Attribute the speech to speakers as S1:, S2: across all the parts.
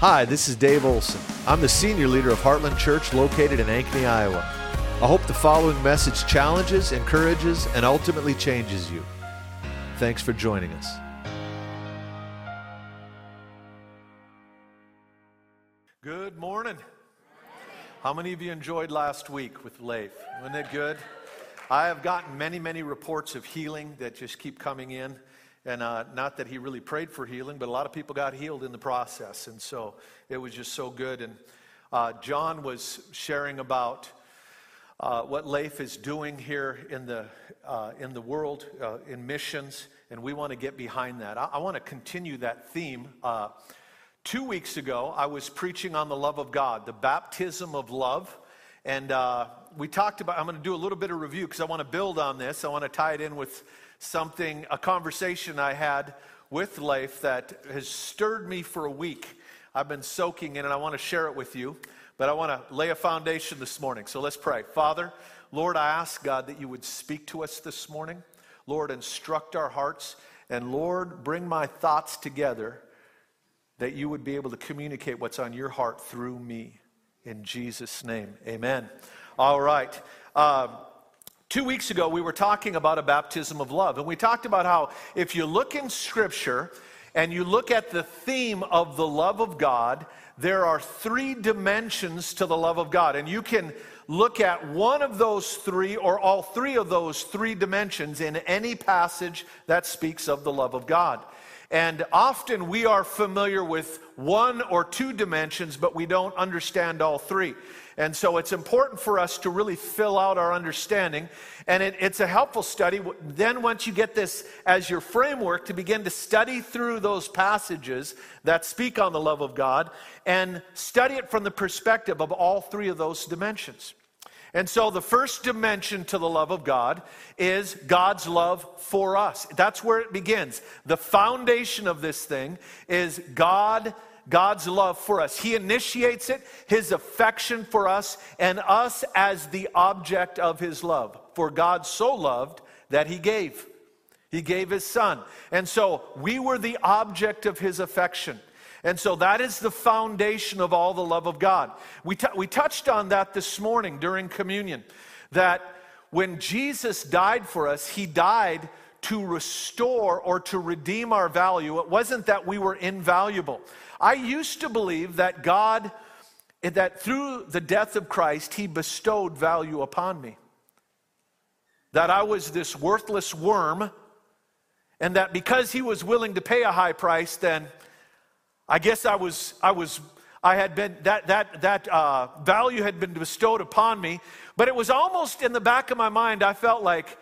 S1: Hi, this is Dave Olson. I'm the senior leader of Heartland Church located in Ankeny, Iowa. I hope the following message challenges, encourages, and ultimately changes you. Thanks for joining us. Good morning. How many of you enjoyed last week with Leif? Wasn't it good? I have gotten many, many reports of healing that just keep coming in. And uh, not that he really prayed for healing, but a lot of people got healed in the process. And so it was just so good. And uh, John was sharing about uh, what Leif is doing here in the, uh, in the world, uh, in missions. And we want to get behind that. I, I want to continue that theme. Uh, two weeks ago, I was preaching on the love of God, the baptism of love. And we talked about, I'm going to do a little bit of review because I want to build on this. I want to tie it in with something, a conversation I had with Leif that has stirred me for a week. I've been soaking in it. I want to share it with you, but I want to lay a foundation this morning. So let's pray. Father, Lord, I ask God that you would speak to us this morning. Lord, instruct our hearts. And Lord, bring my thoughts together that you would be able to communicate what's on your heart through me. In Jesus' name, amen. All right. Um, Two weeks ago, we were talking about a baptism of love, and we talked about how if you look in Scripture and you look at the theme of the love of God, there are three dimensions to the love of God. And you can look at one of those three or all three of those three dimensions in any passage that speaks of the love of God. And often we are familiar with one or two dimensions, but we don't understand all three. And so it's important for us to really fill out our understanding. And it, it's a helpful study. Then, once you get this as your framework, to begin to study through those passages that speak on the love of God and study it from the perspective of all three of those dimensions. And so, the first dimension to the love of God is God's love for us. That's where it begins. The foundation of this thing is God God's love for us. He initiates it, his affection for us, and us as the object of his love. For God so loved that he gave. He gave his son. And so we were the object of his affection. And so that is the foundation of all the love of God. We, t- we touched on that this morning during communion. That when Jesus died for us, he died to restore or to redeem our value. It wasn't that we were invaluable. I used to believe that God, that through the death of Christ, He bestowed value upon me. That I was this worthless worm, and that because He was willing to pay a high price, then I guess I was, I was, I had been, that, that, that uh, value had been bestowed upon me. But it was almost in the back of my mind, I felt like,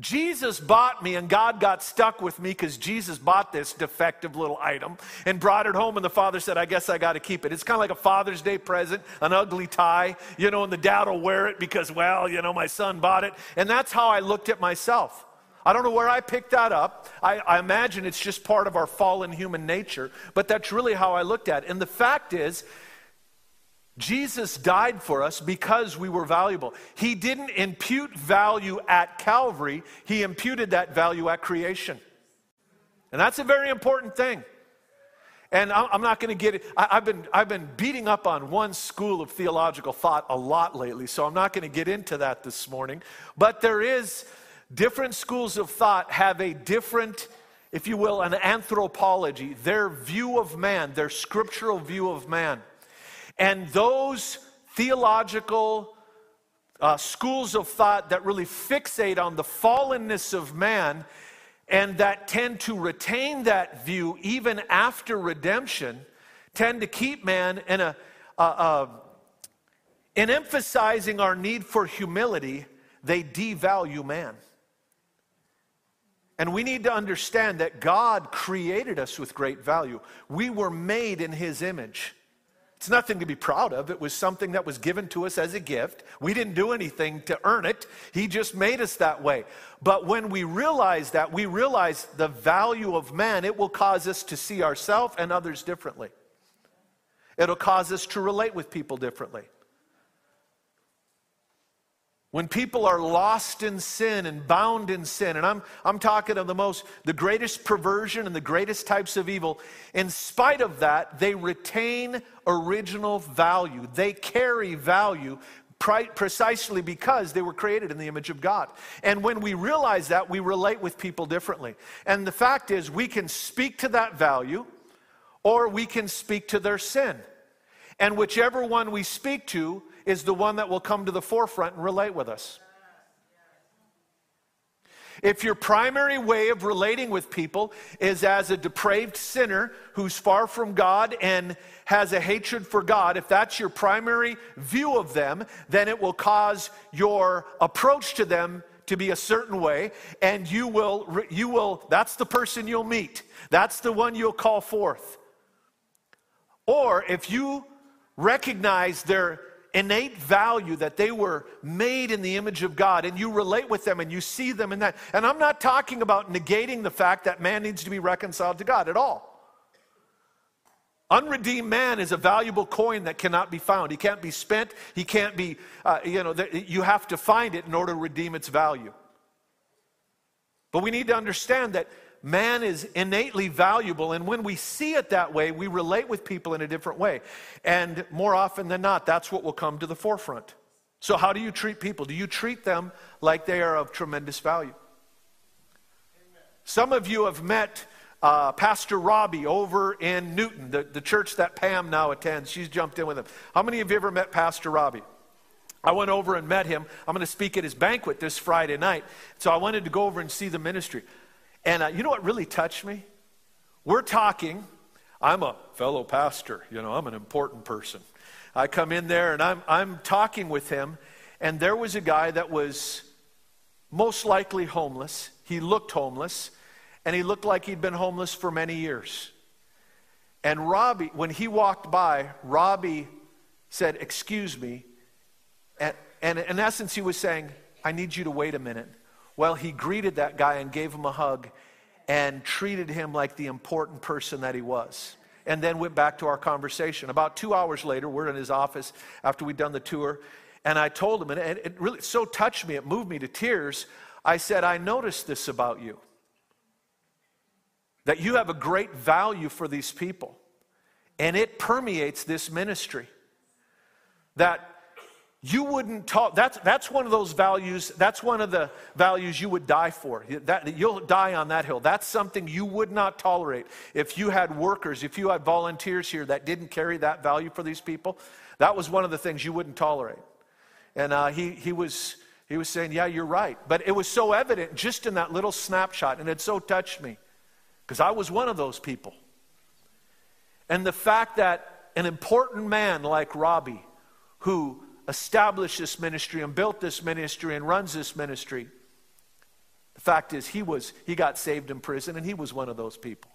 S1: Jesus bought me, and God got stuck with me because Jesus bought this defective little item and brought it home. And the father said, I guess I got to keep it. It's kind of like a Father's Day present, an ugly tie, you know, and the dad will wear it because, well, you know, my son bought it. And that's how I looked at myself. I don't know where I picked that up. I, I, imagine it's just part of our fallen human nature, but that's really how I looked at it. And the fact is, Jesus died for us because we were valuable. He didn't impute value at Calvary, He imputed that value at creation. And that's a very important thing. And I'm not going to get it. I've been, I've been beating up on one school of theological thought a lot lately, so I'm not going to get into that this morning. But there is different schools of thought have a different, if you will, an anthropology, their view of man, their scriptural view of man. And those theological uh, schools of thought that really fixate on the fallenness of man and that tend to retain that view even after redemption tend to keep man in a, uh, uh, in emphasizing our need for humility they devalue man. And we need to understand that god created us with great value. We were made in his image it's nothing to be proud of. It was something that was given to us as a gift. We didn't do anything to earn it, He just made us that way. But when we realize that, we realize the value of man, it will cause us to see ourselves and others differently. It'll cause us to relate with people differently. When people are lost in sin and bound in sin, and I'm, I'm talking of the most, the greatest perversion and the greatest types of evil, in spite of that, they retain original value. They carry value precisely because they were created in the image of God. And when we realize that, we relate with people differently. And the fact is, we can speak to that value or we can speak to their sin. And whichever one we speak to is the one that will come to the forefront and relate with us. If your primary way of relating with people is as a depraved sinner who's far from God and has a hatred for God, if that's your primary view of them, then it will cause your approach to them to be a certain way and you will you will that's the person you'll meet. That's the one you'll call forth. Or if you recognize their innate value that they were made in the image of God and you relate with them and you see them in that. And I'm not talking about negating the fact that man needs to be reconciled to God at all. Unredeemed man is a valuable coin that cannot be found. He can't be spent. He can't be, uh, you know, you have to find it in order to redeem its value. But we need to understand that man is innately valuable, and when we see it that way, we relate with people in a different way. And more often than not, that's what will come to the forefront. So, how do you treat people? Do you treat them like they are of tremendous value? Some of you have met uh, Pastor Robbie over in Newton, the, the church that Pam now attends. She's jumped in with him. How many of you ever met Pastor Robbie? I went over and met him. I'm going to speak at his banquet this Friday night. So I wanted to go over and see the ministry. And uh, you know what really touched me? We're talking. I'm a fellow pastor, you know, I'm an important person. I come in there and I'm, I'm talking with him, and there was a guy that was most likely homeless. He looked homeless, and he looked like he'd been homeless for many years. And Robbie, when he walked by, Robbie said, Excuse me. And, and in essence, he was saying, I need you to wait a minute. Well, he greeted that guy and gave him a hug and treated him like the important person that he was. And then went back to our conversation. About two hours later, we're in his office after we'd done the tour. And I told him, and it really so touched me, it moved me to tears. I said, I noticed this about you that you have a great value for these people, and it permeates this ministry. That you wouldn't talk that's, that's one of those values that's one of the values you would die for. That, you'll die on that hill. That's something you would not tolerate. If you had workers if you had volunteers here that didn't carry that value for these people that was one of the things you wouldn't tolerate. And uh, he, he was he was saying yeah you're right. But it was so evident just in that little snapshot and it so touched me because i was one of those people. And the fact that an important man like robbie who established this ministry and built this ministry and runs this ministry. The fact is, he, was, he got saved in prison, and he was one of those people.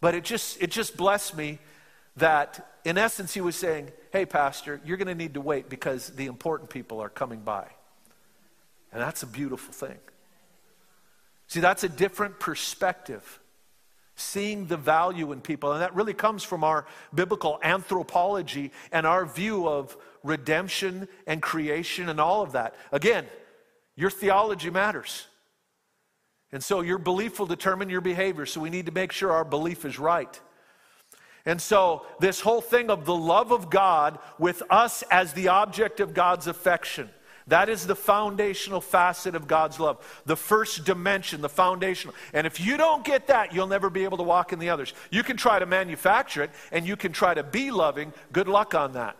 S1: But it just, it just blessed me that, in essence, he was saying, Hey, Pastor, you're going to need to wait because the important people are coming by. And that's a beautiful thing. See, that's a different perspective seeing the value in people. And that really comes from our biblical anthropology and our view of redemption and creation and all of that. Again, your theology matters. And so your belief will determine your behavior. So we need to make sure our belief is right. And so, this whole thing of the love of God with us as the object of God's affection that is the foundational facet of God's love. The first dimension, the foundational. And if you don't get that, you'll never be able to walk in the others. You can try to manufacture it and you can try to be loving. Good luck on that.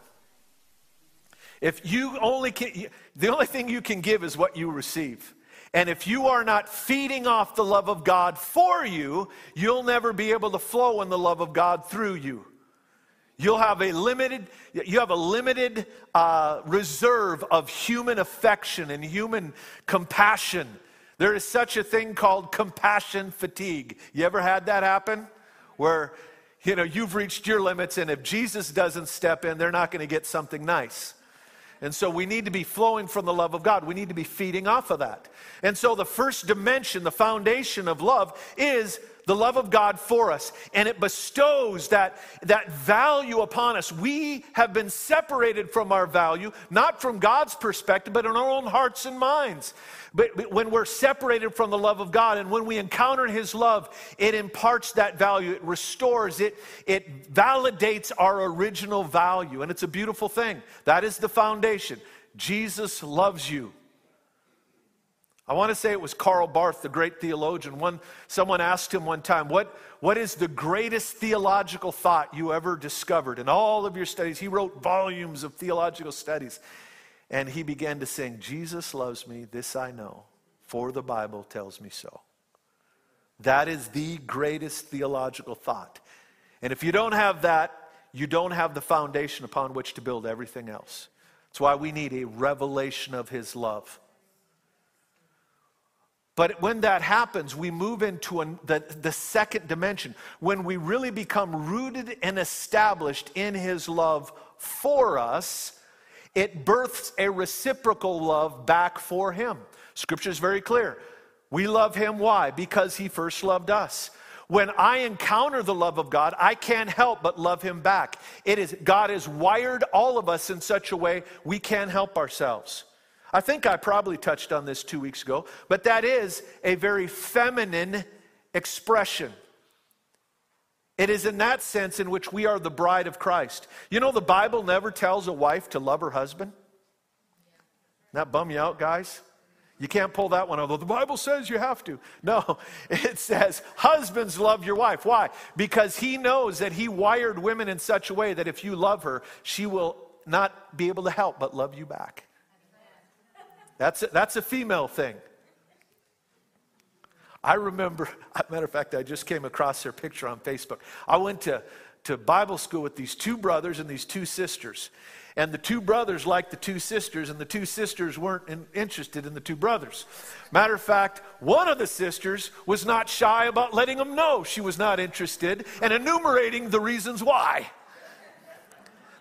S1: If you only can, the only thing you can give is what you receive. And if you are not feeding off the love of God for you, you'll never be able to flow in the love of God through you. You'll have a limited, you have a limited uh, reserve of human affection and human compassion. There is such a thing called compassion fatigue. You ever had that happen? Where, you know, you've reached your limits, and if Jesus doesn't step in, they're not going to get something nice. And so we need to be flowing from the love of God. We need to be feeding off of that. And so the first dimension, the foundation of love, is the love of God for us, and it bestows that, that value upon us. We have been separated from our value, not from God's perspective, but in our own hearts and minds. But, but when we're separated from the love of God and when we encounter His love, it imparts that value, it restores, it, it validates our original value. And it's a beautiful thing. That is the foundation. Jesus loves you. I want to say it was Karl Barth, the great theologian. One, someone asked him one time, what, what is the greatest theological thought you ever discovered? In all of your studies, he wrote volumes of theological studies. And he began to sing, Jesus loves me, this I know, for the Bible tells me so. That is the greatest theological thought. And if you don't have that, you don't have the foundation upon which to build everything else. That's why we need a revelation of his love. But when that happens, we move into an, the, the second dimension when we really become rooted and established in His love for us. It births a reciprocal love back for Him. Scripture is very clear. We love Him. Why? Because He first loved us. When I encounter the love of God, I can't help but love Him back. It is God has wired all of us in such a way we can't help ourselves. I think I probably touched on this two weeks ago, but that is a very feminine expression. It is in that sense in which we are the bride of Christ. You know, the Bible never tells a wife to love her husband. That bum you out, guys? You can't pull that one, although the Bible says you have to. No, it says, Husbands, love your wife. Why? Because he knows that he wired women in such a way that if you love her, she will not be able to help but love you back. That's a, that's a female thing. I remember, matter of fact, I just came across their picture on Facebook. I went to, to Bible school with these two brothers and these two sisters. And the two brothers liked the two sisters, and the two sisters weren't in, interested in the two brothers. Matter of fact, one of the sisters was not shy about letting them know she was not interested and enumerating the reasons why.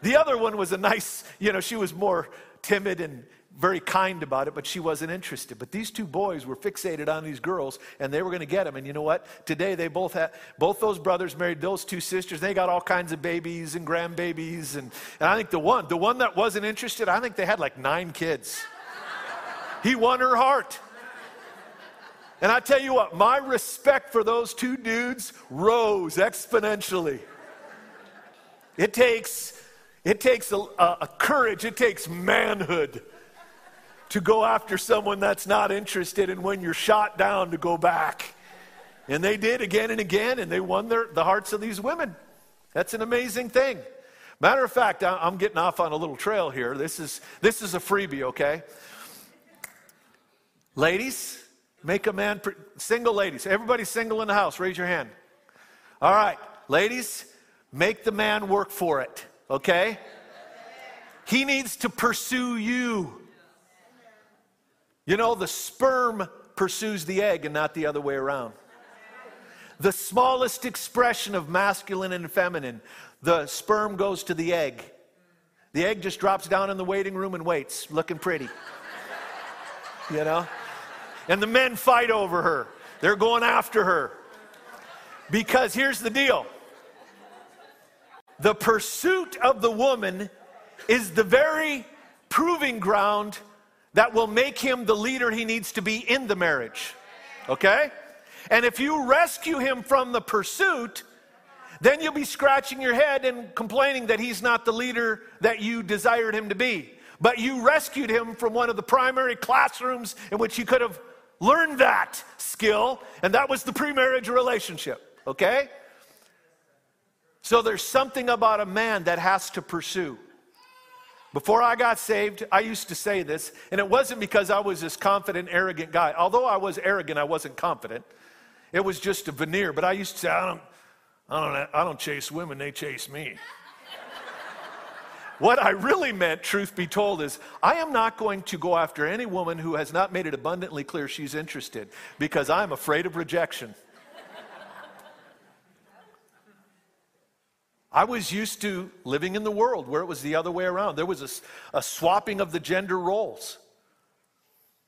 S1: The other one was a nice, you know, she was more timid and, very kind about it, but she wasn't interested. But these two boys were fixated on these girls, and they were going to get them. And you know what? Today they both had both those brothers married those two sisters. They got all kinds of babies and grandbabies, and, and I think the one, the one that wasn't interested, I think they had like nine kids. he won her heart. And I tell you what, my respect for those two dudes rose exponentially. It takes, it takes a, a, a courage, it takes manhood to go after someone that's not interested, and when you're shot down, to go back. And they did again and again, and they won their, the hearts of these women. That's an amazing thing. Matter of fact, I'm getting off on a little trail here. This is, this is a freebie, okay? Ladies, make a man, pre- single ladies, everybody single in the house, raise your hand. All right, ladies, make the man work for it, okay? He needs to pursue you. You know, the sperm pursues the egg and not the other way around. The smallest expression of masculine and feminine, the sperm goes to the egg. The egg just drops down in the waiting room and waits, looking pretty. You know? And the men fight over her. They're going after her. Because here's the deal the pursuit of the woman is the very proving ground that will make him the leader he needs to be in the marriage. Okay? And if you rescue him from the pursuit, then you'll be scratching your head and complaining that he's not the leader that you desired him to be. But you rescued him from one of the primary classrooms in which he could have learned that skill, and that was the pre marriage relationship. Okay? So there's something about a man that has to pursue. Before I got saved, I used to say this, and it wasn't because I was this confident, arrogant guy. Although I was arrogant, I wasn't confident. It was just a veneer. But I used to say, I don't, I don't, I don't chase women, they chase me. what I really meant, truth be told, is I am not going to go after any woman who has not made it abundantly clear she's interested because I'm afraid of rejection. I was used to living in the world where it was the other way around. There was a, a, swapping of the gender roles.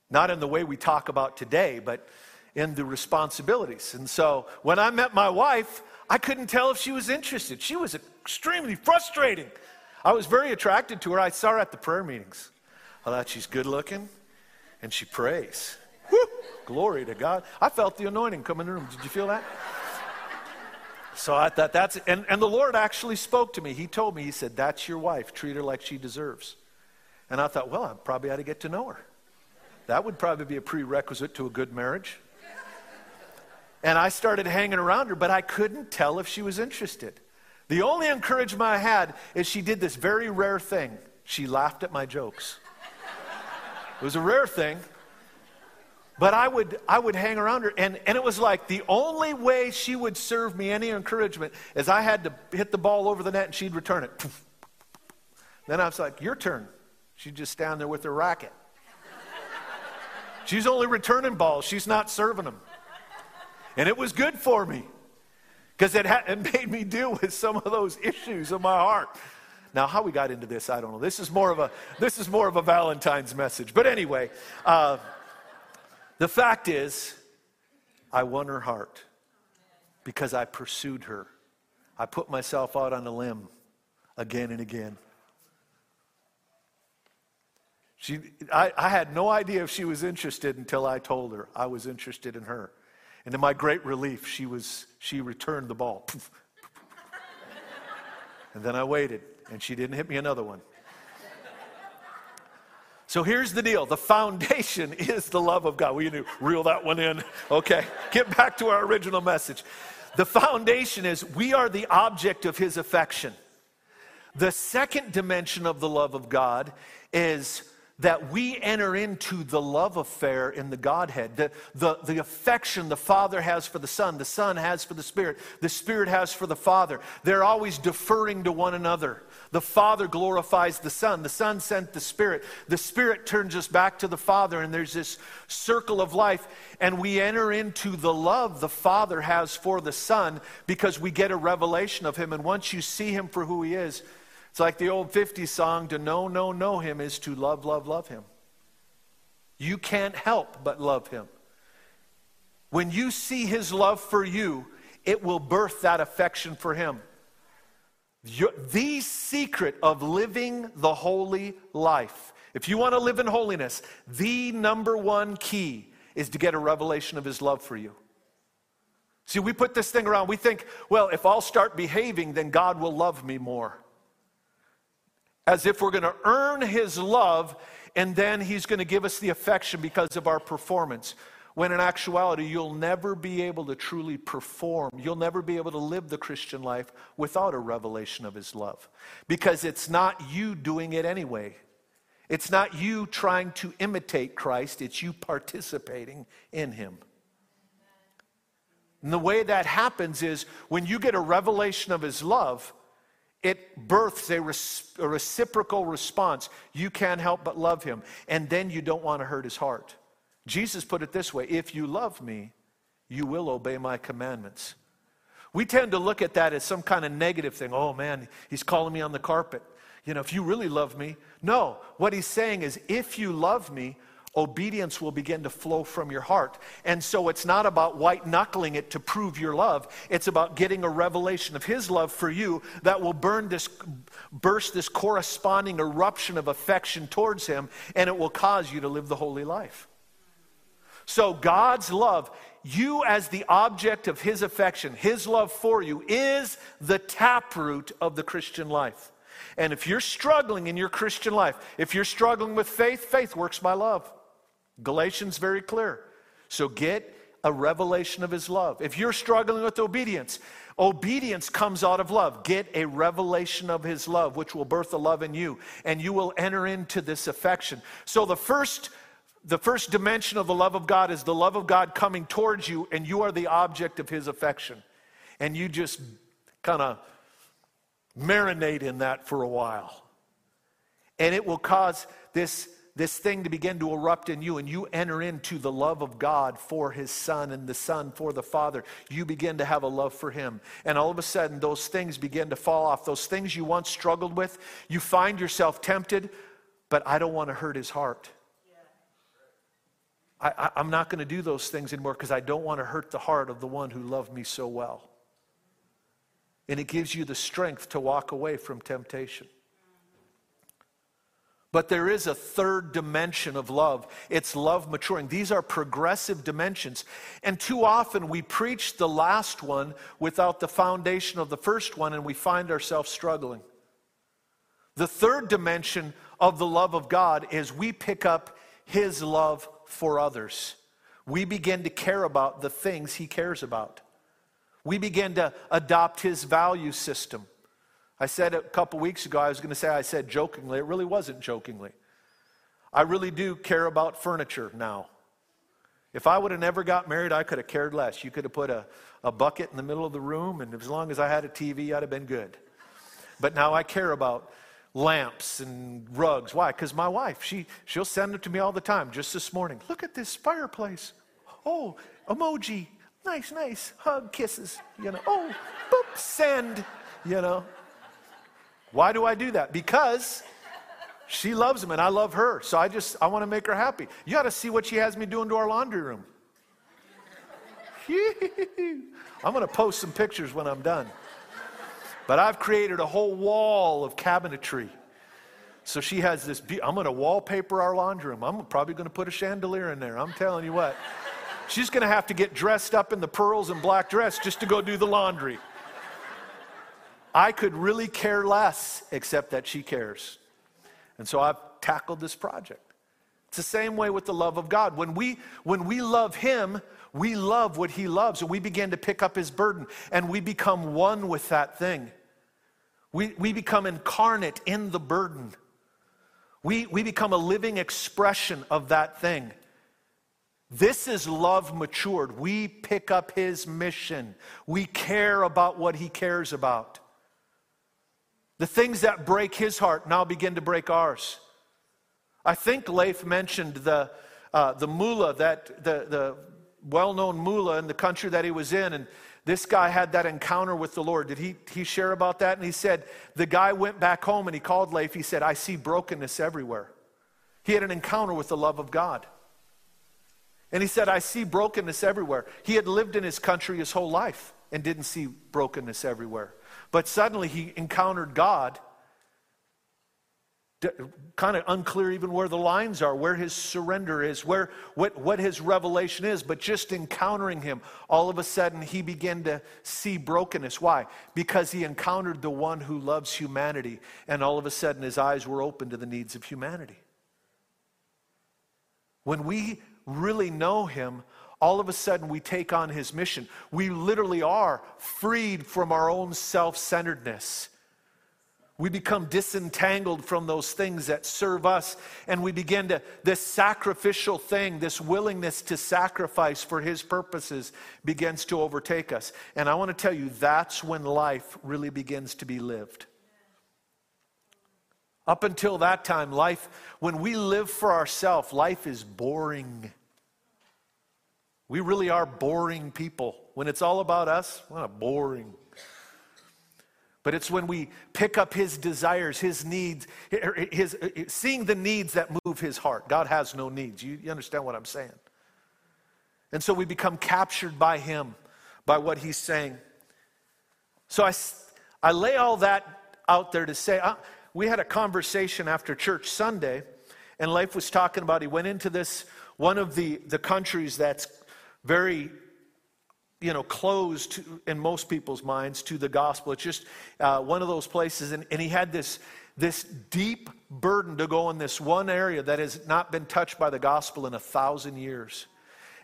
S1: Not in the way we talk about today, but in the responsibilities. And so when I met my wife, I couldn't tell if she was interested. She was extremely frustrating. I was very attracted to her. I saw her at the prayer meetings. I thought she's good looking and she prays. Woo! Glory to God. I felt the anointing come in the room. Did you feel that? So I thought that's, and, and the Lord actually spoke to me. He told me, He said, That's your wife. Treat her like she deserves. And I thought, Well, I probably ought to get to know her. That would probably be a prerequisite to a good marriage. And I started hanging around her, but I couldn't tell if she was interested. The only encouragement I had is she did this very rare thing. She laughed at my jokes. It was a rare thing. But I would, I would hang around her, and, and it was like the only way she would serve me any encouragement is I had to hit the ball over the net and she'd return it. Then I was like, Your turn. She'd just stand there with her racket. She's only returning balls, she's not serving them. And it was good for me because it, it made me deal with some of those issues of my heart. Now, how we got into this, I don't know. This is more of a, this is more of a Valentine's message. But anyway, uh, the fact is, I won her heart because I pursued her. I put myself out on a limb again and again. She, I, I, had no idea if she was interested until I told her I was interested in her. And to my great relief, she, was, she returned the ball. and then I waited, and she didn't hit me another one. So here's the deal the foundation is the love of God. We need to reel that one in. Okay, get back to our original message. The foundation is we are the object of his affection. The second dimension of the love of God is that we enter into the love affair in the Godhead. The, the, the affection the Father has for the Son, the Son has for the Spirit, the Spirit has for the Father. They're always deferring to one another. The Father glorifies the Son. The Son sent the Spirit. The Spirit turns us back to the Father, and there's this circle of life. And we enter into the love the Father has for the Son because we get a revelation of Him. And once you see Him for who He is, it's like the old 50s song to know, know, know Him is to love, love, love Him. You can't help but love Him. When you see His love for you, it will birth that affection for Him the secret of living the holy life, if you want to live in holiness, the number one key is to get a revelation of his love for you. See, we put this thing around, we think, well, if I'll start behaving, then God will love me more. As if we're going to earn his love and then he's going to give us the affection because of our performance when in actuality, you'll never be able to truly perform. You'll never be able to live the Christian life without a revelation of His love. Because it's not you doing it anyway. It's not you trying to imitate Christ, it's you participating in Him. And the way that happens is when you get a revelation of His love, it births a, res- a reciprocal response. You can't help but love Him. And then you don't want to hurt His heart. Jesus put it this way if you love me, you will obey my commandments. We tend to look at that as some kind of negative thing. Oh man, he's calling me on the carpet. You know, if you really love me. No, what he's saying is if you love me, obedience will begin to flow from your heart. And so it's not about white knuckling it to prove your love. It's about getting a revelation of his love for you that will burn this, burst this corresponding eruption of affection towards him, and it will cause you to live the holy life. So, God's love, you as the object of His affection, His love for you, is the taproot of the Christian life. And if you're struggling in your Christian life, if you're struggling with faith, faith works by love. Galatians very clear. So get a revelation of his love. If you're struggling with obedience, obedience comes out of love. Get a revelation of his love, which will birth a love in you, and you will enter into this affection. So the first the first dimension of the love of God is the love of God coming towards you, and you are the object of His affection. And you just kind of marinate in that for a while. And it will cause this, this thing to begin to erupt in you, and you enter into the love of God for His Son and the Son for the Father. You begin to have a love for Him. And all of a sudden, those things begin to fall off. Those things you once struggled with, you find yourself tempted, but I don't want to hurt His heart. I, am not going to do those things anymore because I don't want to hurt the heart of the one who loved me so well. And it gives you the strength to walk away from temptation. But there is a third dimension of love. It's love maturing. These are progressive dimensions. And too often we preach the last one without the foundation of the first one, and we find ourselves struggling. The third dimension of the love of God is we pick up His love for others. We begin to care about the things He cares about. We begin to adopt His value system. I said a couple weeks ago, I was going to say, I said jokingly. It really wasn't jokingly. I really do care about furniture now. If I would have never got married, I could have cared less. You could have put a, a bucket in the middle of the room, and as long as I had a TV, I'd have been good. But now I care about lamps and rugs. Why? Because my wife, she, she'll send them to me all the time. Just this morning, look at this fireplace. Oh, emoji. Nice, nice. Hug, kisses. You know, oh, boop, send. You know. Why do I do that? Because she loves him and I love her. So I just, I want to make her happy. You got to see what she has me doing to our laundry room. I'm going to post some pictures when I'm done. But I've created a whole wall of cabinetry. So she has this, be- I'm going to wallpaper our laundry room. I'm probably going to put a chandelier in there. I'm telling you what. She's going to have to get dressed up in the pearls and black dress just to go do the laundry. I could really care less, except that she cares. And so I've tackled this project. It's the same way with the love of God. When we, when we love Him, we love what He loves, and we begin to pick up His burden, and we become one with that thing. We, we become incarnate in the burden. We, we become a living expression of that thing. This is love matured. We pick up His mission, we care about what He cares about. The things that break his heart now begin to break ours. I think Leif mentioned the, uh, the mullah, that, the, the well known mullah in the country that he was in. And this guy had that encounter with the Lord. Did he, he share about that? And he said, the guy went back home and he called Leif. He said, I see brokenness everywhere. He had an encounter with the love of God. And he said, I see brokenness everywhere. He had lived in his country his whole life and didn't see brokenness everywhere. But suddenly he encountered God. Kind of unclear even where the lines are, where his surrender is, where what, what his revelation is, but just encountering him, all of a sudden he began to see brokenness. Why? Because he encountered the one who loves humanity, and all of a sudden his eyes were open to the needs of humanity. When we really know him, all of a sudden we take on his mission. We literally are freed from our own self centeredness. We become disentangled from those things that serve us, and we begin to, this sacrificial thing, this willingness to sacrifice for His purposes begins to overtake us. And I want to tell you, that's when life really begins to be lived. Up until that time, life, when we live for ourselves, life is boring. We really are boring people. When it's all about us, what a boring. But it's when we pick up his desires, his needs, er, er, his, er, seeing the needs that move his heart. God has no needs. You, you understand what I'm saying? And so we become captured by him, by what he's saying. So I, I lay all that out there to say, uh, we had a conversation after church Sunday, and Leif was talking about, he went into this, one of the, the countries that's very you know, closed in most people's minds to the gospel. It's just uh, one of those places. And, and he had this, this deep burden to go in this one area that has not been touched by the gospel in a thousand years.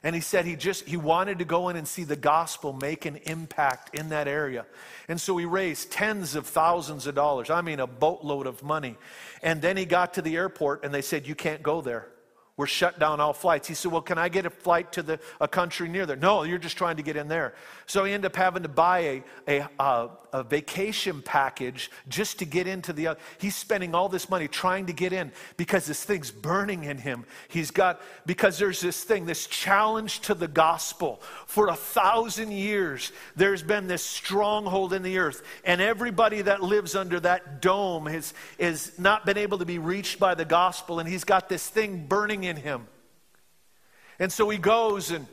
S1: And he said he just he wanted to go in and see the gospel make an impact in that area. And so he raised tens of thousands of dollars. I mean a boatload of money. And then he got to the airport and they said you can't go there we're shut down all flights. He said, Well, can I get a flight to the, a country near there? No, you're just trying to get in there. So he ended up having to buy a, a, a, a vacation package just to get into the. other. He's spending all this money trying to get in because this thing's burning in him. He's got, because there's this thing, this challenge to the gospel. For a thousand years, there's been this stronghold in the earth, and everybody that lives under that dome has, has not been able to be reached by the gospel, and he's got this thing burning in him. And so he goes and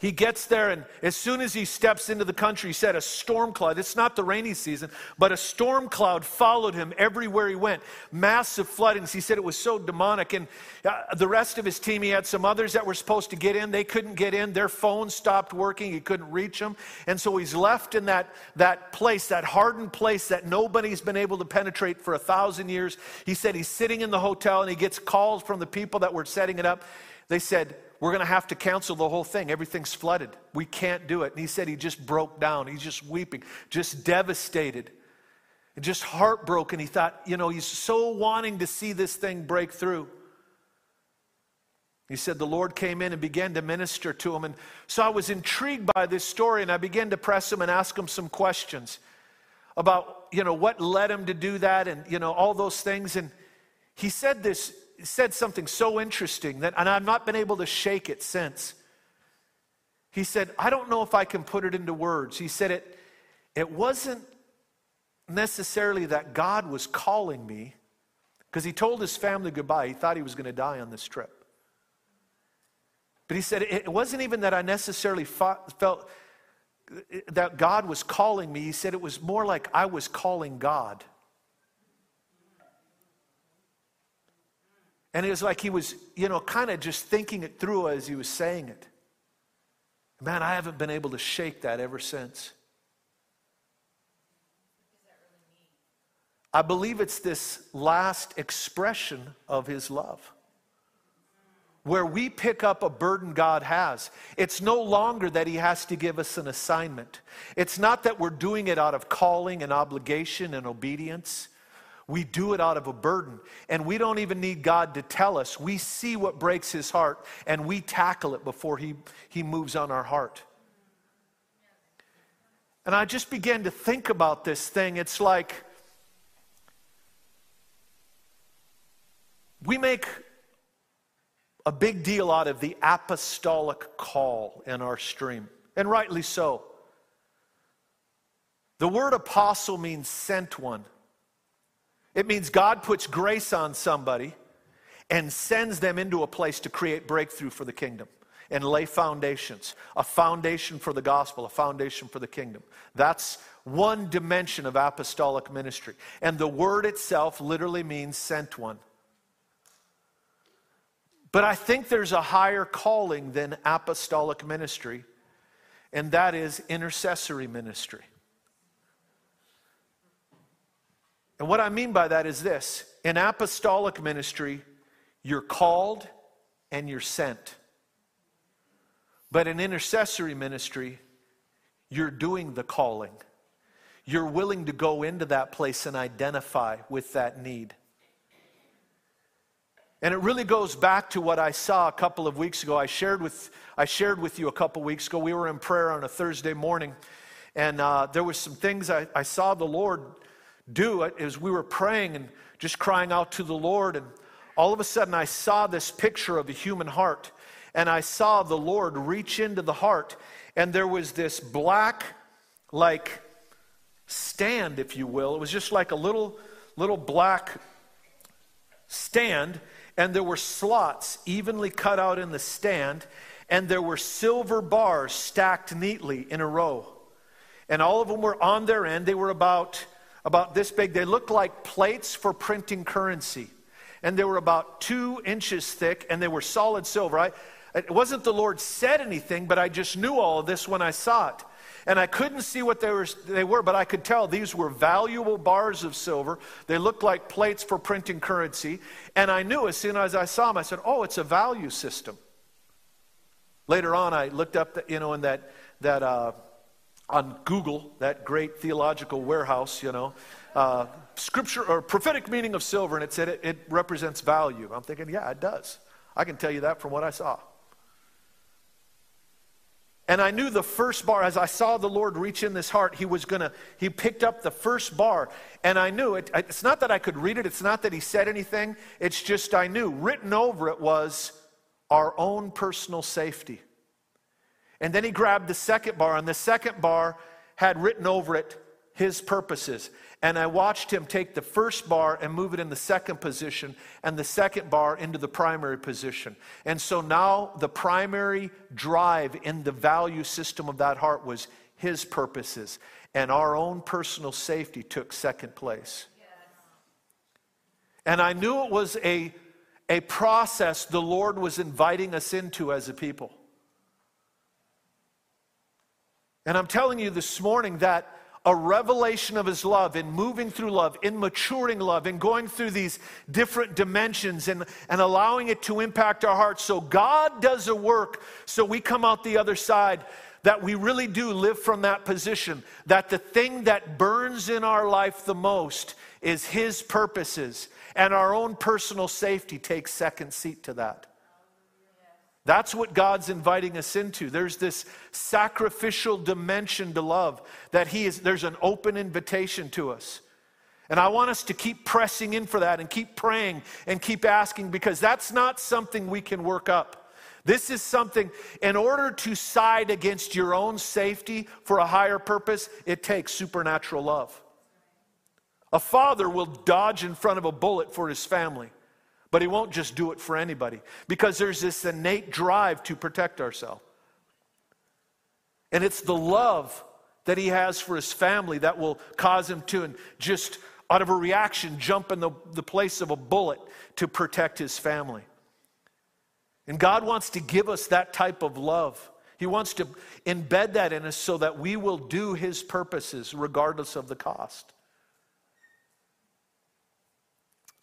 S1: he gets there, and as soon as he steps into the country, he said a storm cloud, it's not the rainy season, but a storm cloud followed him everywhere he went. Massive floodings. He said it was so demonic. And uh, the rest of his team, he had some others that were supposed to get in. They couldn't get in. Their phone stopped working. He couldn't reach them. And so he's left in that, that place, that hardened place that nobody's been able to penetrate for a thousand years. He said he's sitting in the hotel and he gets calls from the people that were setting it up. They said, we're going to have to cancel the whole thing. Everything's flooded. We can't do it. And he said he just broke down. He's just weeping, just devastated, and just heartbroken. He thought, you know, he's so wanting to see this thing break through. He said the Lord came in and began to minister to him. And so I was intrigued by this story, and I began to press him and ask him some questions about, you know, what led him to do that and, you know, all those things. And he said this said something so interesting that, and I've not been able to shake it since. He said, I don't know if I can put it into words. He said, it, it wasn't necessarily that God was calling me, because he told his family goodbye. He thought he was going to die on this trip. But he said, it wasn't even that I necessarily fought, felt that God was calling me. He said it was more like I was calling God. And it was like he was, you know, kind of just thinking it through as he was saying it. Man, I haven't been able to shake that ever since. I believe it's this last expression of his love. Where we pick up a burden God has. It's no longer that he has to give us an assignment. It's not that we're doing it out of calling and obligation and obedience. We do it out of a burden. And we don't even need God to tell us. We see what breaks his heart and we tackle it before he, he moves on our heart. And I just began to think about this thing. It's like we make a big deal out of the apostolic call in our stream, and rightly so. The word apostle means sent one. It means God puts grace on somebody and sends them into a place to create breakthrough for the kingdom and lay foundations a foundation for the gospel, a foundation for the kingdom. That's one dimension of apostolic ministry. And the word itself literally means sent one. But I think there's a higher calling than apostolic ministry, and that is intercessory ministry. And what I mean by that is this in apostolic ministry, you're called and you're sent. But in intercessory ministry, you're doing the calling. You're willing to go into that place and identify with that need. And it really goes back to what I saw a couple of weeks ago. I shared with, I shared with you a couple of weeks ago. We were in prayer on a Thursday morning, and uh, there was some things I, I saw the Lord do it is we were praying and just crying out to the Lord. And all of a sudden, I saw this picture of a human heart. And I saw the Lord reach into the heart. And there was this black, like, stand, if you will. It was just like a little, little black stand. And there were slots evenly cut out in the stand. And there were silver bars stacked neatly in a row. And all of them were on their end. They were about about this big. They looked like plates for printing currency. And they were about two inches thick and they were solid silver. I, it wasn't the Lord said anything, but I just knew all of this when I saw it. And I couldn't see what they were, they were, but I could tell these were valuable bars of silver. They looked like plates for printing currency. And I knew as soon as I saw them, I said, oh, it's a value system. Later on, I looked up, the, you know, in that, that uh, on Google, that great theological warehouse, you know, uh, scripture or prophetic meaning of silver, and it said it, it represents value. I'm thinking, yeah, it does. I can tell you that from what I saw. And I knew the first bar, as I saw the Lord reach in this heart, he was going to, he picked up the first bar. And I knew it. It's not that I could read it, it's not that he said anything. It's just I knew. Written over it was our own personal safety. And then he grabbed the second bar, and the second bar had written over it his purposes. And I watched him take the first bar and move it in the second position and the second bar into the primary position. And so now the primary drive in the value system of that heart was his purposes. And our own personal safety took second place. And I knew it was a, a process the Lord was inviting us into as a people. And I'm telling you this morning that a revelation of his love in moving through love, in maturing love, in going through these different dimensions and, and allowing it to impact our hearts. So God does a work so we come out the other side that we really do live from that position, that the thing that burns in our life the most is his purposes, and our own personal safety takes second seat to that. That's what God's inviting us into. There's this sacrificial dimension to love that he is there's an open invitation to us. And I want us to keep pressing in for that and keep praying and keep asking because that's not something we can work up. This is something, in order to side against your own safety for a higher purpose, it takes supernatural love. A father will dodge in front of a bullet for his family. But he won't just do it for anybody because there's this innate drive to protect ourselves. And it's the love that he has for his family that will cause him to just out of a reaction jump in the, the place of a bullet to protect his family. And God wants to give us that type of love. He wants to embed that in us so that we will do his purposes regardless of the cost.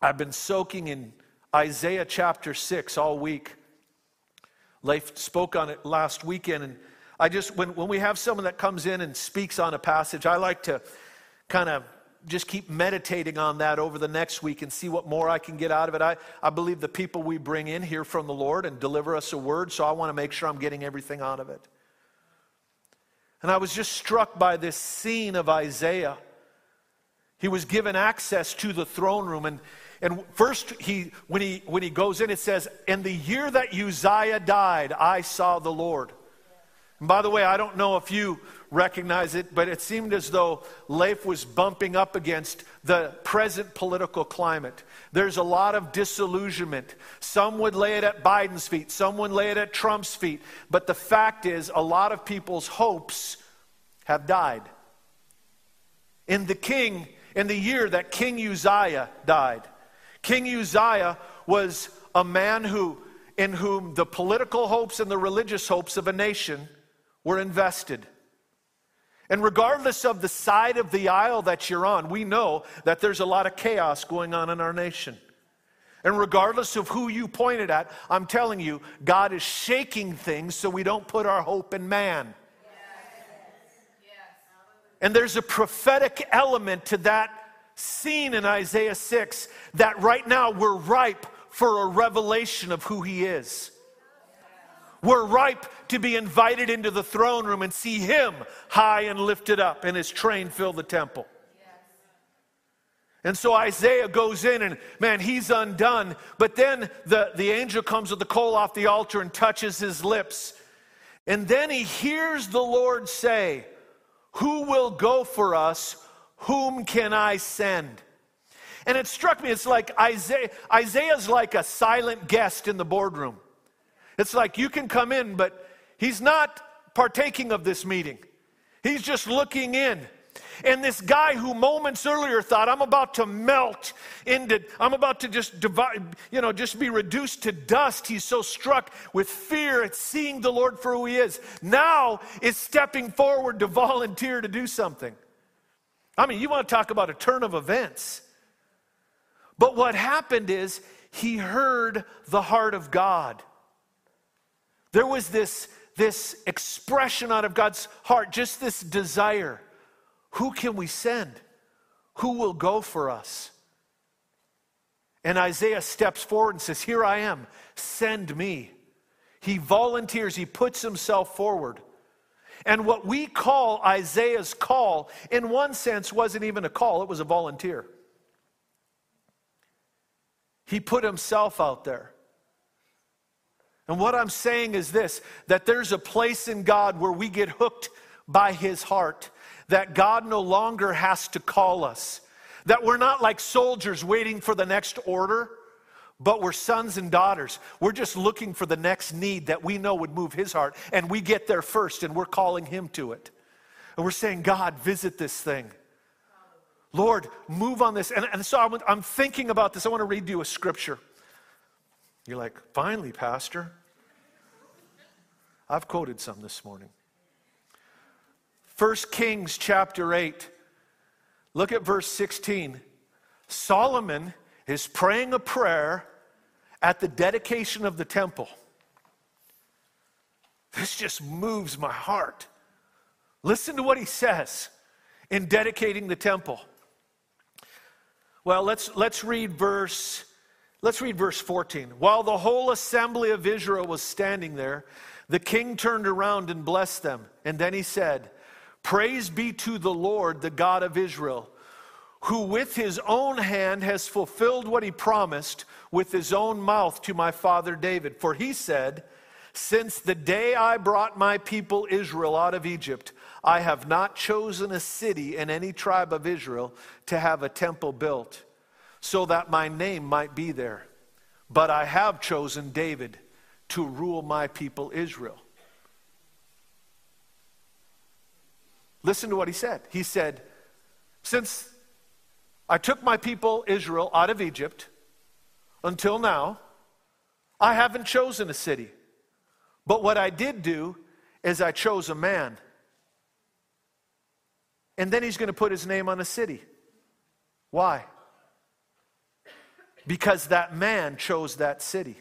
S1: I've been soaking in Isaiah chapter 6 all week. Leif spoke on it last weekend, and I just, when, when we have someone that comes in and speaks on a passage, I like to kind of just keep meditating on that over the next week and see what more I can get out of it. I, I believe the people we bring in hear from the Lord and deliver us a word, so I want to make sure I'm getting everything out of it. And I was just struck by this scene of Isaiah. He was given access to the throne room, and and first, he, when, he, when he goes in, it says, In the year that Uzziah died, I saw the Lord. And by the way, I don't know if you recognize it, but it seemed as though Leif was bumping up against the present political climate. There's a lot of disillusionment. Some would lay it at Biden's feet, some would lay it at Trump's feet. But the fact is, a lot of people's hopes have died. In the king, in the year that King Uzziah died, King Uzziah was a man who, in whom the political hopes and the religious hopes of a nation were invested. And regardless of the side of the aisle that you're on, we know that there's a lot of chaos going on in our nation. And regardless of who you pointed at, I'm telling you, God is shaking things so we don't put our hope in man. And there's a prophetic element to that seen in Isaiah 6 that right now we're ripe for a revelation of who He is. We're ripe to be invited into the throne room and see Him high and lifted up and His train fill the temple. And so Isaiah goes in and man, he's undone. But then the, the angel comes with the coal off the altar and touches his lips. And then he hears the Lord say, Who will go for us? Whom can I send? And it struck me, it's like Isaiah, Isaiah's like a silent guest in the boardroom. It's like you can come in, but he's not partaking of this meeting. He's just looking in. And this guy who moments earlier thought, I'm about to melt into, I'm about to just divide, you know, just be reduced to dust. He's so struck with fear at seeing the Lord for who he is. Now is stepping forward to volunteer to do something. I mean, you want to talk about a turn of events. But what happened is he heard the heart of God. There was this, this expression out of God's heart, just this desire. Who can we send? Who will go for us? And Isaiah steps forward and says, Here I am, send me. He volunteers, he puts himself forward. And what we call Isaiah's call, in one sense, wasn't even a call, it was a volunteer. He put himself out there. And what I'm saying is this that there's a place in God where we get hooked by his heart. that God no longer has to call us, that we're not like soldiers waiting for the next order, but we're sons and daughters. We're just looking for the next need that we know would move His heart, and we get there first, and we're calling Him to it. And we're saying, God, visit this thing. Lord, move on this. And, and so I'm, I'm thinking about this. I want to read you a scripture. You're like, finally, Pastor. I've quoted some this morning. 1 Kings chapter 8. Look at verse 16. Solomon is praying a prayer at the dedication of the temple. This just moves my heart. Listen to what he says in dedicating the temple. Well, let's, let's read verse let's read verse 14. While the whole assembly of Israel was standing there, the king turned around and blessed them, and then he said, "Praise be to the Lord, the God of Israel, who with his own hand has fulfilled what he promised with his own mouth to my father David. For he said, Since the day I brought my people Israel out of Egypt, I have not chosen a city in any tribe of Israel to have a temple built, so that my name might be there. But I have chosen David to rule my people Israel. Listen to what he said. He said, Since I took my people Israel out of Egypt until now, I haven't chosen a city. But what I did do is I chose a man and then he's going to put his name on a city. Why? Because that man chose that city.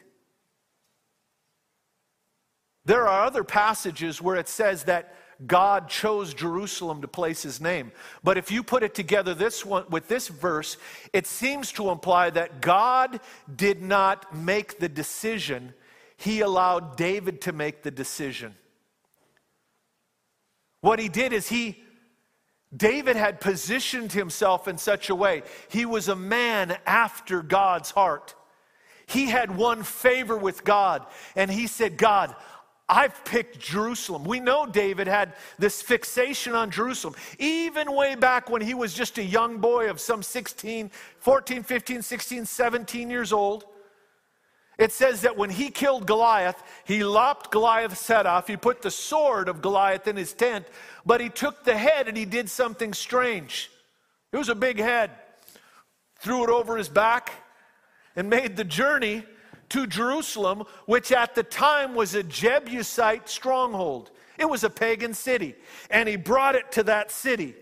S1: There are other passages where it says that God chose Jerusalem to place his name. But if you put it together this one with this verse, it seems to imply that God did not make the decision, he allowed David to make the decision. What he did is he David had positioned himself in such a way. He was a man after God's heart. He had won favor with God, and he said, God, I've picked Jerusalem. We know David had this fixation on Jerusalem, even way back when he was just a young boy of some 16, 14, 15, 16, 17 years old. It says that when he killed Goliath, he lopped Goliath's head off. He put the sword of Goliath in his tent, but he took the head and he did something strange. It was a big head. Threw it over his back and made the journey to Jerusalem, which at the time was a Jebusite stronghold. It was a pagan city. And he brought it to that city.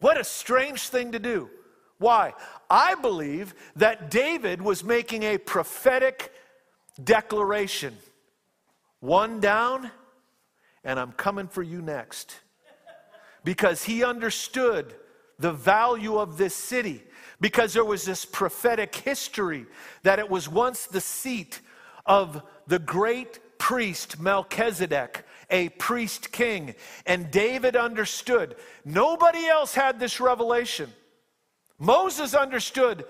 S1: What a strange thing to do. Why? I believe that David was making a prophetic declaration one down, and I'm coming for you next. Because he understood the value of this city, because there was this prophetic history that it was once the seat of the great priest Melchizedek, a priest king. And David understood. Nobody else had this revelation. Moses understood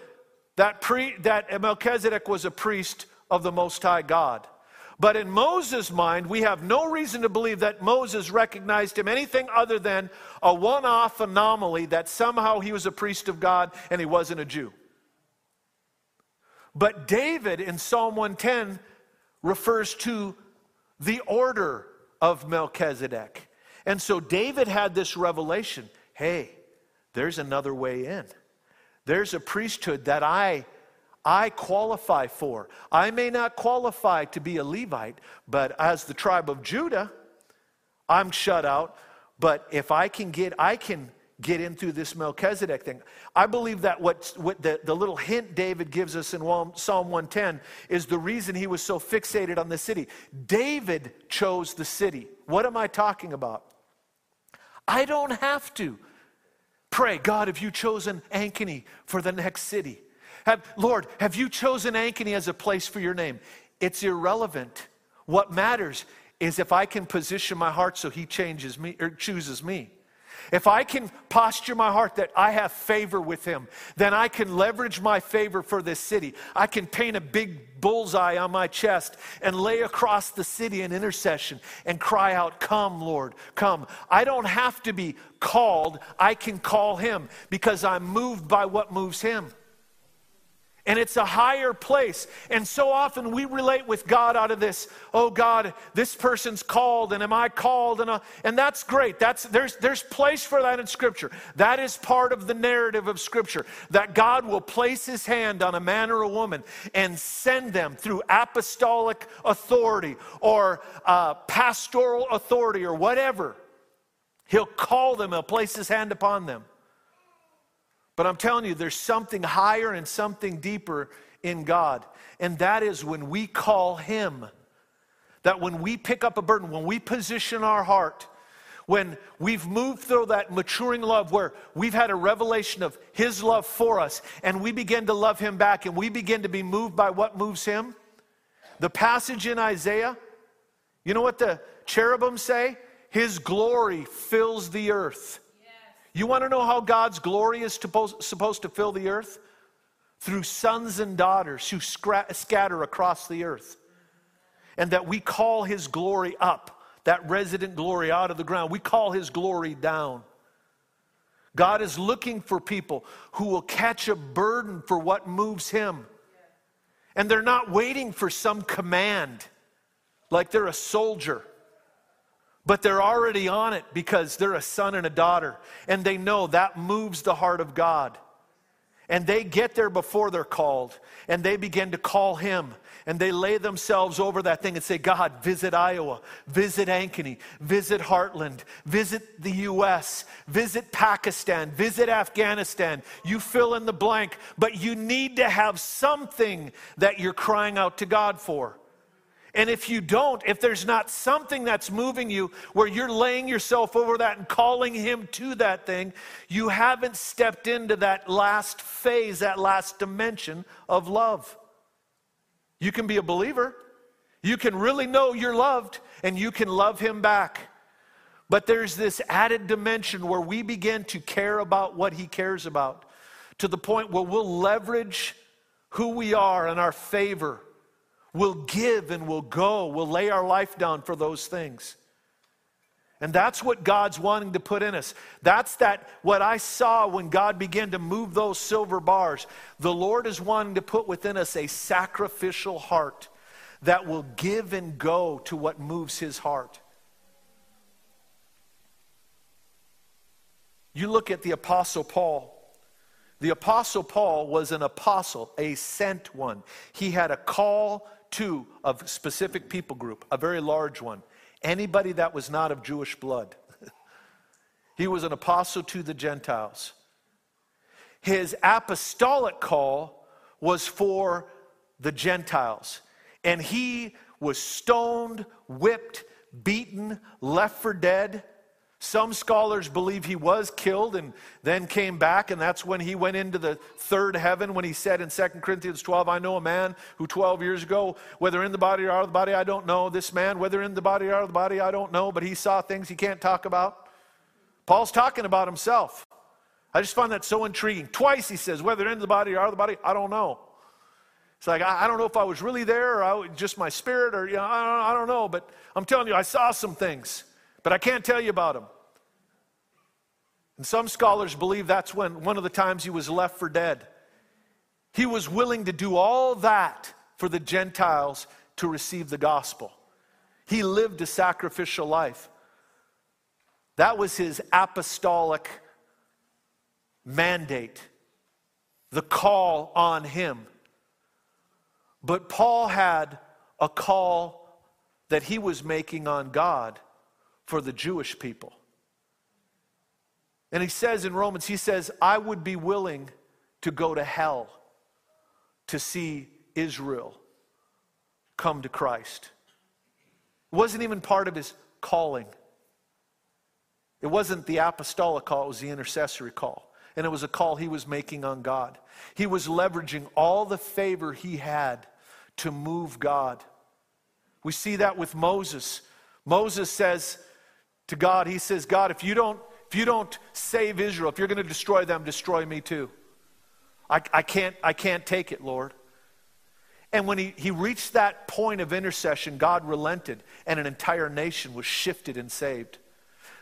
S1: that, pre, that Melchizedek was a priest of the Most High God. But in Moses' mind, we have no reason to believe that Moses recognized him anything other than a one off anomaly that somehow he was a priest of God and he wasn't a Jew. But David in Psalm 110 refers to the order of Melchizedek. And so David had this revelation hey, there's another way in. There's a priesthood that I I qualify for. I may not qualify to be a Levite, but as the tribe of Judah, I'm shut out. But if I can get, I can get in through this Melchizedek thing. I believe that what, what the, the little hint David gives us in Psalm 110 is the reason he was so fixated on the city. David chose the city. What am I talking about? I don't have to. Pray, God, have you chosen Ankeny for the next city? Have, Lord, have you chosen Ankeny as a place for your name? It's irrelevant. What matters is if I can position my heart so he changes me or chooses me. If I can posture my heart that I have favor with him, then I can leverage my favor for this city. I can paint a big bullseye on my chest and lay across the city in intercession and cry out, Come, Lord, come. I don't have to be called, I can call him because I'm moved by what moves him and it's a higher place. And so often we relate with God out of this, oh God, this person's called, and am I called? And, uh, and that's great. That's, there's, there's place for that in Scripture. That is part of the narrative of Scripture, that God will place his hand on a man or a woman and send them through apostolic authority or uh, pastoral authority or whatever. He'll call them, he'll place his hand upon them. But I'm telling you, there's something higher and something deeper in God. And that is when we call Him. That when we pick up a burden, when we position our heart, when we've moved through that maturing love where we've had a revelation of His love for us and we begin to love Him back and we begin to be moved by what moves Him. The passage in Isaiah, you know what the cherubim say? His glory fills the earth. You want to know how God's glory is supposed to fill the earth? Through sons and daughters who scatter across the earth. And that we call his glory up, that resident glory out of the ground. We call his glory down. God is looking for people who will catch a burden for what moves him. And they're not waiting for some command like they're a soldier but they're already on it because they're a son and a daughter, and they know that moves the heart of God. And they get there before they're called, and they begin to call Him, and they lay themselves over that thing and say, God, visit Iowa, visit Ankeny, visit Heartland, visit the U.S., visit Pakistan, visit Afghanistan. You fill in the blank, but you need to have something that you're crying out to God for. And if you don't, if there's not something that's moving you where you're laying yourself over that and calling Him to that thing, you haven't stepped into that last phase, that last dimension of love. You can be a believer, you can really know you're loved, and you can love Him back. But there's this added dimension where we begin to care about what He cares about to the point where we'll leverage who we are and our favor We'll give and we'll go. We'll lay our life down for those things. And that's what God's wanting to put in us. That's that what I saw when God began to move those silver bars. The Lord is wanting to put within us a sacrificial heart that will give and go to what moves his heart. You look at the apostle Paul. The apostle Paul was an apostle, a sent one. He had a call two of specific people group, a very large one. Anybody that was not of Jewish blood. he was an apostle to the Gentiles. His apostolic call was for the Gentiles. And he was stoned, whipped, beaten, left for dead some scholars believe he was killed and then came back, and that's when he went into the third heaven when he said in 2 Corinthians 12, I know a man who 12 years ago, whether in the body or out of the body, I don't know. This man, whether in the body or out of the body, I don't know, but he saw things he can't talk about. Paul's talking about himself. I just find that so intriguing. Twice he says, whether in the body or out of the body, I don't know. It's like, I, don't know if I was really there or I, just my spirit or, you know, I don't, know, but I'm telling you, I saw some things but I can't tell you about him. And some scholars believe that's when one of the times he was left for dead. He was willing to do all that for the Gentiles to receive the gospel. He lived a sacrificial life. That was his apostolic mandate, the call on him. But Paul had a call that he was making on God for the Jewish people. And he says in Romans, he says, I would be willing to go to hell to see Israel come to Christ. It wasn't even part of his calling. It wasn't the apostolic call, it was the intercessory call. And it was a call he was making on God. He was leveraging all the favor he had to move God. We see that with Moses. Moses says, to God, he says, God, if you don't, if you don't save Israel, if you're going to destroy them, destroy me too. I, I, can't, I can't take it, Lord. And when he, he reached that point of intercession, God relented, and an entire nation was shifted and saved.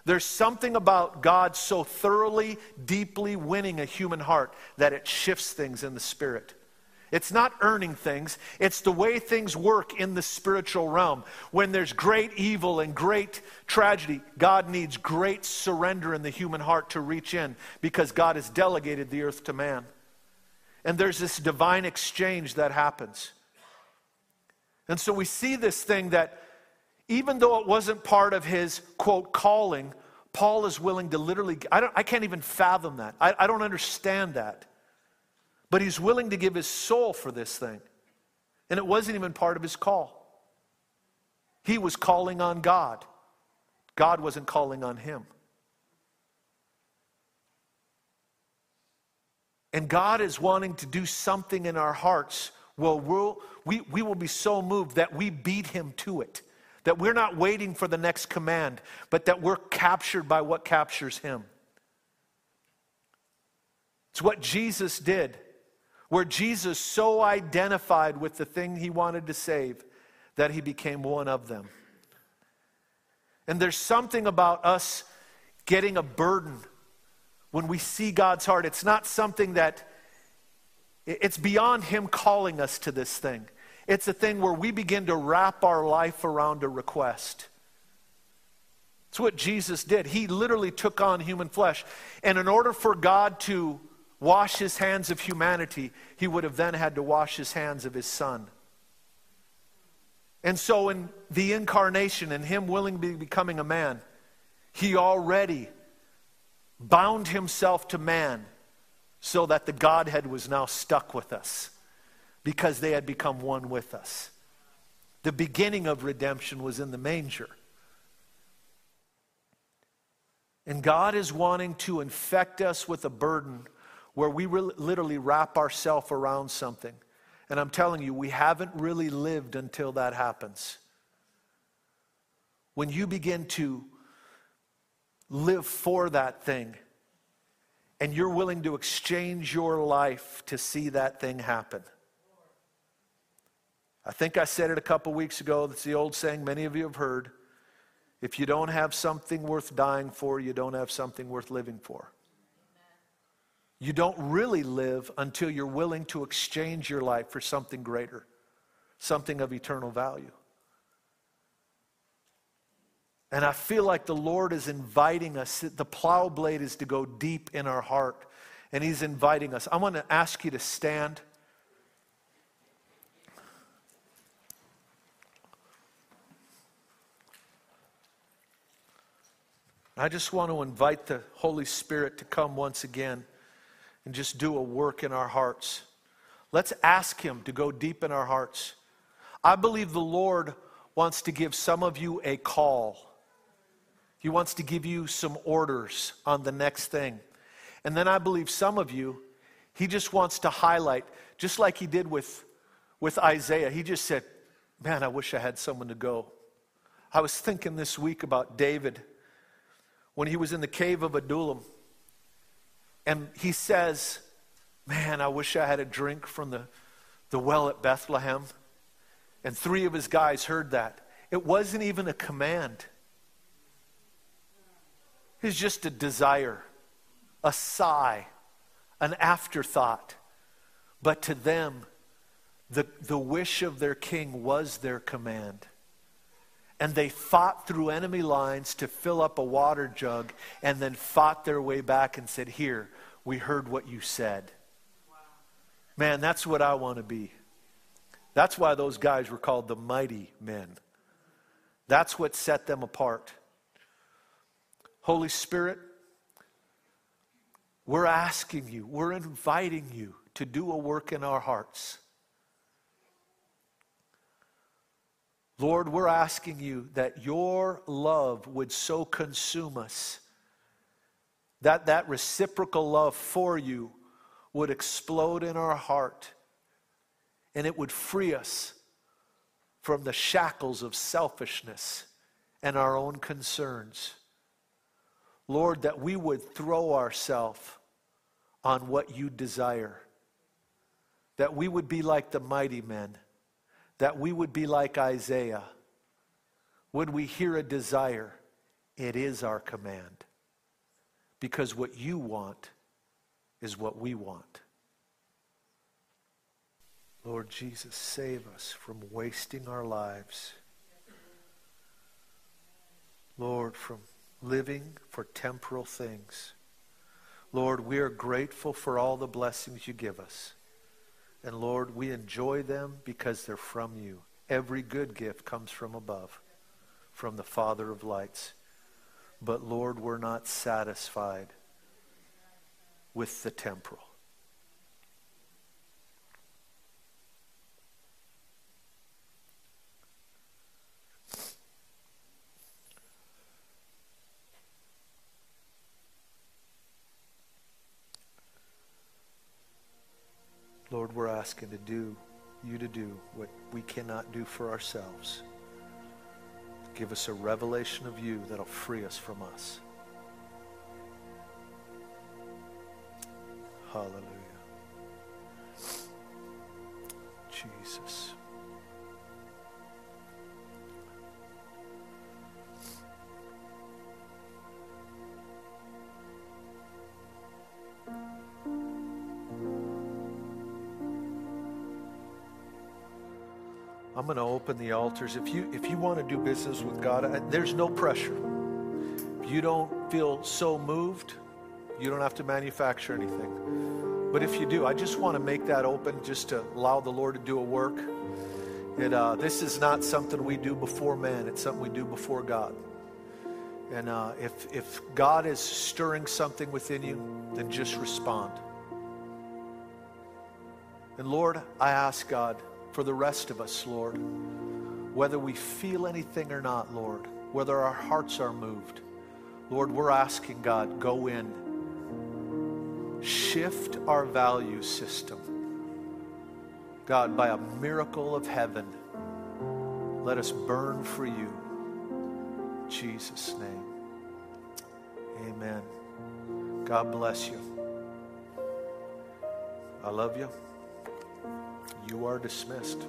S1: There's something about God so thoroughly, deeply winning a human heart that it shifts things in the spirit. It's not earning things, it's the way things work in the spiritual realm. When there's great evil and great tragedy, God needs great surrender in the human heart to reach in because God has delegated the earth to man. And there's this divine exchange that happens. And so we see this thing that even though it wasn't part of his, quote, calling, Paul is willing to literally, I, don't, I can't even fathom that. I, I don't understand that. But he's willing to give his soul for this thing. And it wasn't even part of his call. He was calling on God, God wasn't calling on him. And God is wanting to do something in our hearts. Well, we'll we, we will be so moved that we beat him to it. That we're not waiting for the next command, but that we're captured by what captures him. It's what Jesus did, where Jesus so identified with the thing he wanted to save that he became one of them. And there's something about us getting a burden when we see God's heart. It's not something that, it's beyond Him calling us to this thing. It's a thing where we begin to wrap our life around a request. It's what Jesus did. He literally took on human flesh. And in order for God to wash his hands of humanity, he would have then had to wash his hands of his son. And so, in the incarnation and him willingly becoming a man, he already bound himself to man so that the Godhead was now stuck with us because they had become one with us. The beginning of redemption was in the manger. And God is wanting to infect us with a burden where we re- literally wrap ourselves around something. And I'm telling you, we haven't really lived until that happens. When you begin to live for that thing and you're willing to exchange your life to see that thing happen. I think I said it a couple weeks ago. That's the old saying many of you have heard. If you don't have something worth dying for, you don't have something worth living for. You don't really live until you're willing to exchange your life for something greater, something of eternal value. And I feel like the Lord is inviting us. The plow blade is to go deep in our heart, and He's inviting us. I want to ask you to stand. I just want to invite the Holy Spirit to come once again and just do a work in our hearts. Let's ask Him to go deep in our hearts. I believe the Lord wants to give some of you a call. He wants to give you some orders on the next thing. And then I believe some of you, He just wants to highlight, just like He did with, with Isaiah. He just said, Man, I wish I had someone to go. I was thinking this week about David when he was in the cave of Adullam. And he says, Man, I wish I had a drink from the, the well at Bethlehem. And three of his guys heard that. It wasn't even a command, it was just a desire, a sigh, an afterthought. But to them, the, the wish of their king was their command and they fought through enemy lines to fill up a water jug and then fought their way back and said, Here, we heard what you said. Wow. Man, that's what I want to be. That's why those guys were called the mighty men. That's what set them apart. Holy Spirit, we're asking you, we're inviting you to do a work in our hearts. Lord, we're asking you that your love would so consume us that that reciprocal love for you would explode in our heart and it would free us from the shackles of selfishness and our own concerns. Lord, that we would throw ourselves on what you desire. That we would be like the mighty men. That we would be like Isaiah. When we hear a desire, it is our command. Because what you want is what we want. Lord Jesus, save us from wasting our lives. Lord, from living for temporal things. Lord, we are grateful for all the blessings you give us. And Lord, we enjoy them because they're from you. Every good gift comes from above, from the Father of lights. But Lord, we're not satisfied with the temporal. We're asking to do you to do what we cannot do for ourselves. Give us a revelation of you that'll free us from us. Hallelujah. Jesus. I'm going to open the altars. If you if you want to do business with God, uh, there's no pressure. If you don't feel so moved, you don't have to manufacture anything. But if you do, I just want to make that open just to allow the Lord to do a work. It, uh, this is not something we do before man, it's something we do before God. And uh, if, if God is stirring something within you, then just respond. And Lord, I ask God for the rest of us, Lord, whether we feel anything or not, Lord, whether our hearts are moved, Lord, we're asking God, go in shift our value system. God, by a miracle of heaven, let us burn for you. In Jesus' name. Amen. God bless you. I love you. You are dismissed.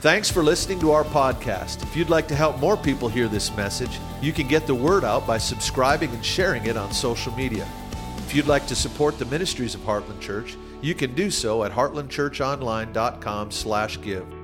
S1: Thanks for listening to our podcast. If you'd like to help more people hear this message, you can get the word out by subscribing and sharing it on social media. If you'd like to support the ministries of Heartland Church, you can do so at heartlandchurchonline.com/give.